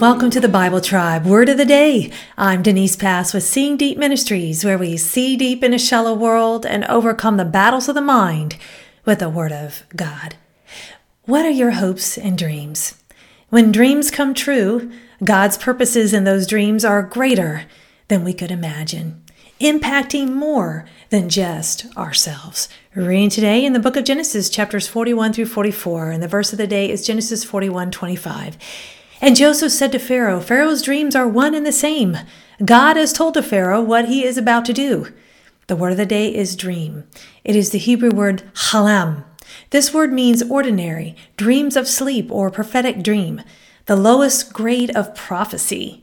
Welcome to the Bible Tribe Word of the Day. I'm Denise Pass with Seeing Deep Ministries, where we see deep in a shallow world and overcome the battles of the mind with the Word of God. What are your hopes and dreams? When dreams come true, God's purposes in those dreams are greater than we could imagine, impacting more than just ourselves. Reading today in the book of Genesis, chapters 41 through 44, and the verse of the day is Genesis 41 25. And Joseph said to Pharaoh, Pharaoh's dreams are one and the same. God has told to Pharaoh what he is about to do. The word of the day is dream. It is the Hebrew word halam. This word means ordinary, dreams of sleep, or prophetic dream, the lowest grade of prophecy.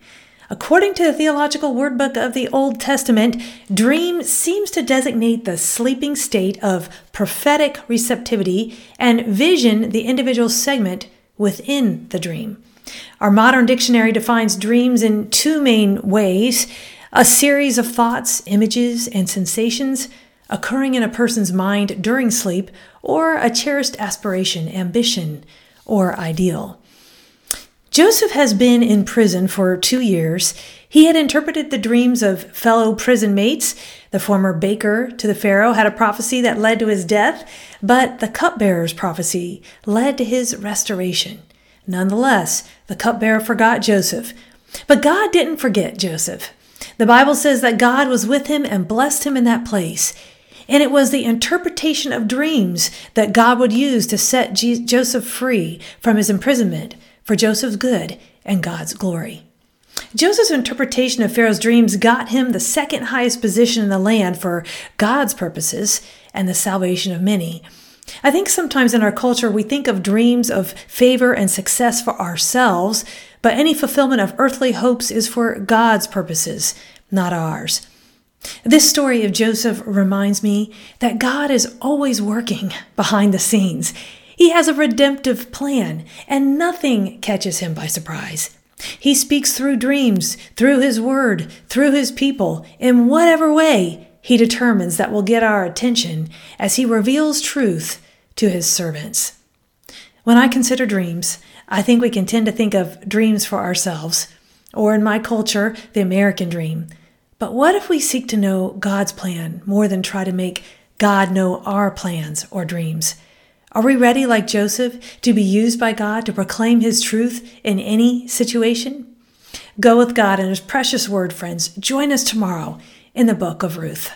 According to the Theological Word Book of the Old Testament, dream seems to designate the sleeping state of prophetic receptivity and vision the individual segment within the dream. Our modern dictionary defines dreams in two main ways a series of thoughts, images, and sensations occurring in a person's mind during sleep, or a cherished aspiration, ambition, or ideal. Joseph has been in prison for two years. He had interpreted the dreams of fellow prison mates. The former baker to the Pharaoh had a prophecy that led to his death, but the cupbearer's prophecy led to his restoration. Nonetheless, the cupbearer forgot Joseph. But God didn't forget Joseph. The Bible says that God was with him and blessed him in that place. And it was the interpretation of dreams that God would use to set Joseph free from his imprisonment for Joseph's good and God's glory. Joseph's interpretation of Pharaoh's dreams got him the second highest position in the land for God's purposes and the salvation of many. I think sometimes in our culture we think of dreams of favor and success for ourselves, but any fulfillment of earthly hopes is for God's purposes, not ours. This story of Joseph reminds me that God is always working behind the scenes. He has a redemptive plan, and nothing catches him by surprise. He speaks through dreams, through his word, through his people, in whatever way he determines that will get our attention as he reveals truth to his servants. When I consider dreams, I think we can tend to think of dreams for ourselves, or in my culture, the American dream. But what if we seek to know God's plan more than try to make God know our plans or dreams? Are we ready, like Joseph, to be used by God to proclaim his truth in any situation? Go with God and his precious word, friends. Join us tomorrow in the book of Ruth.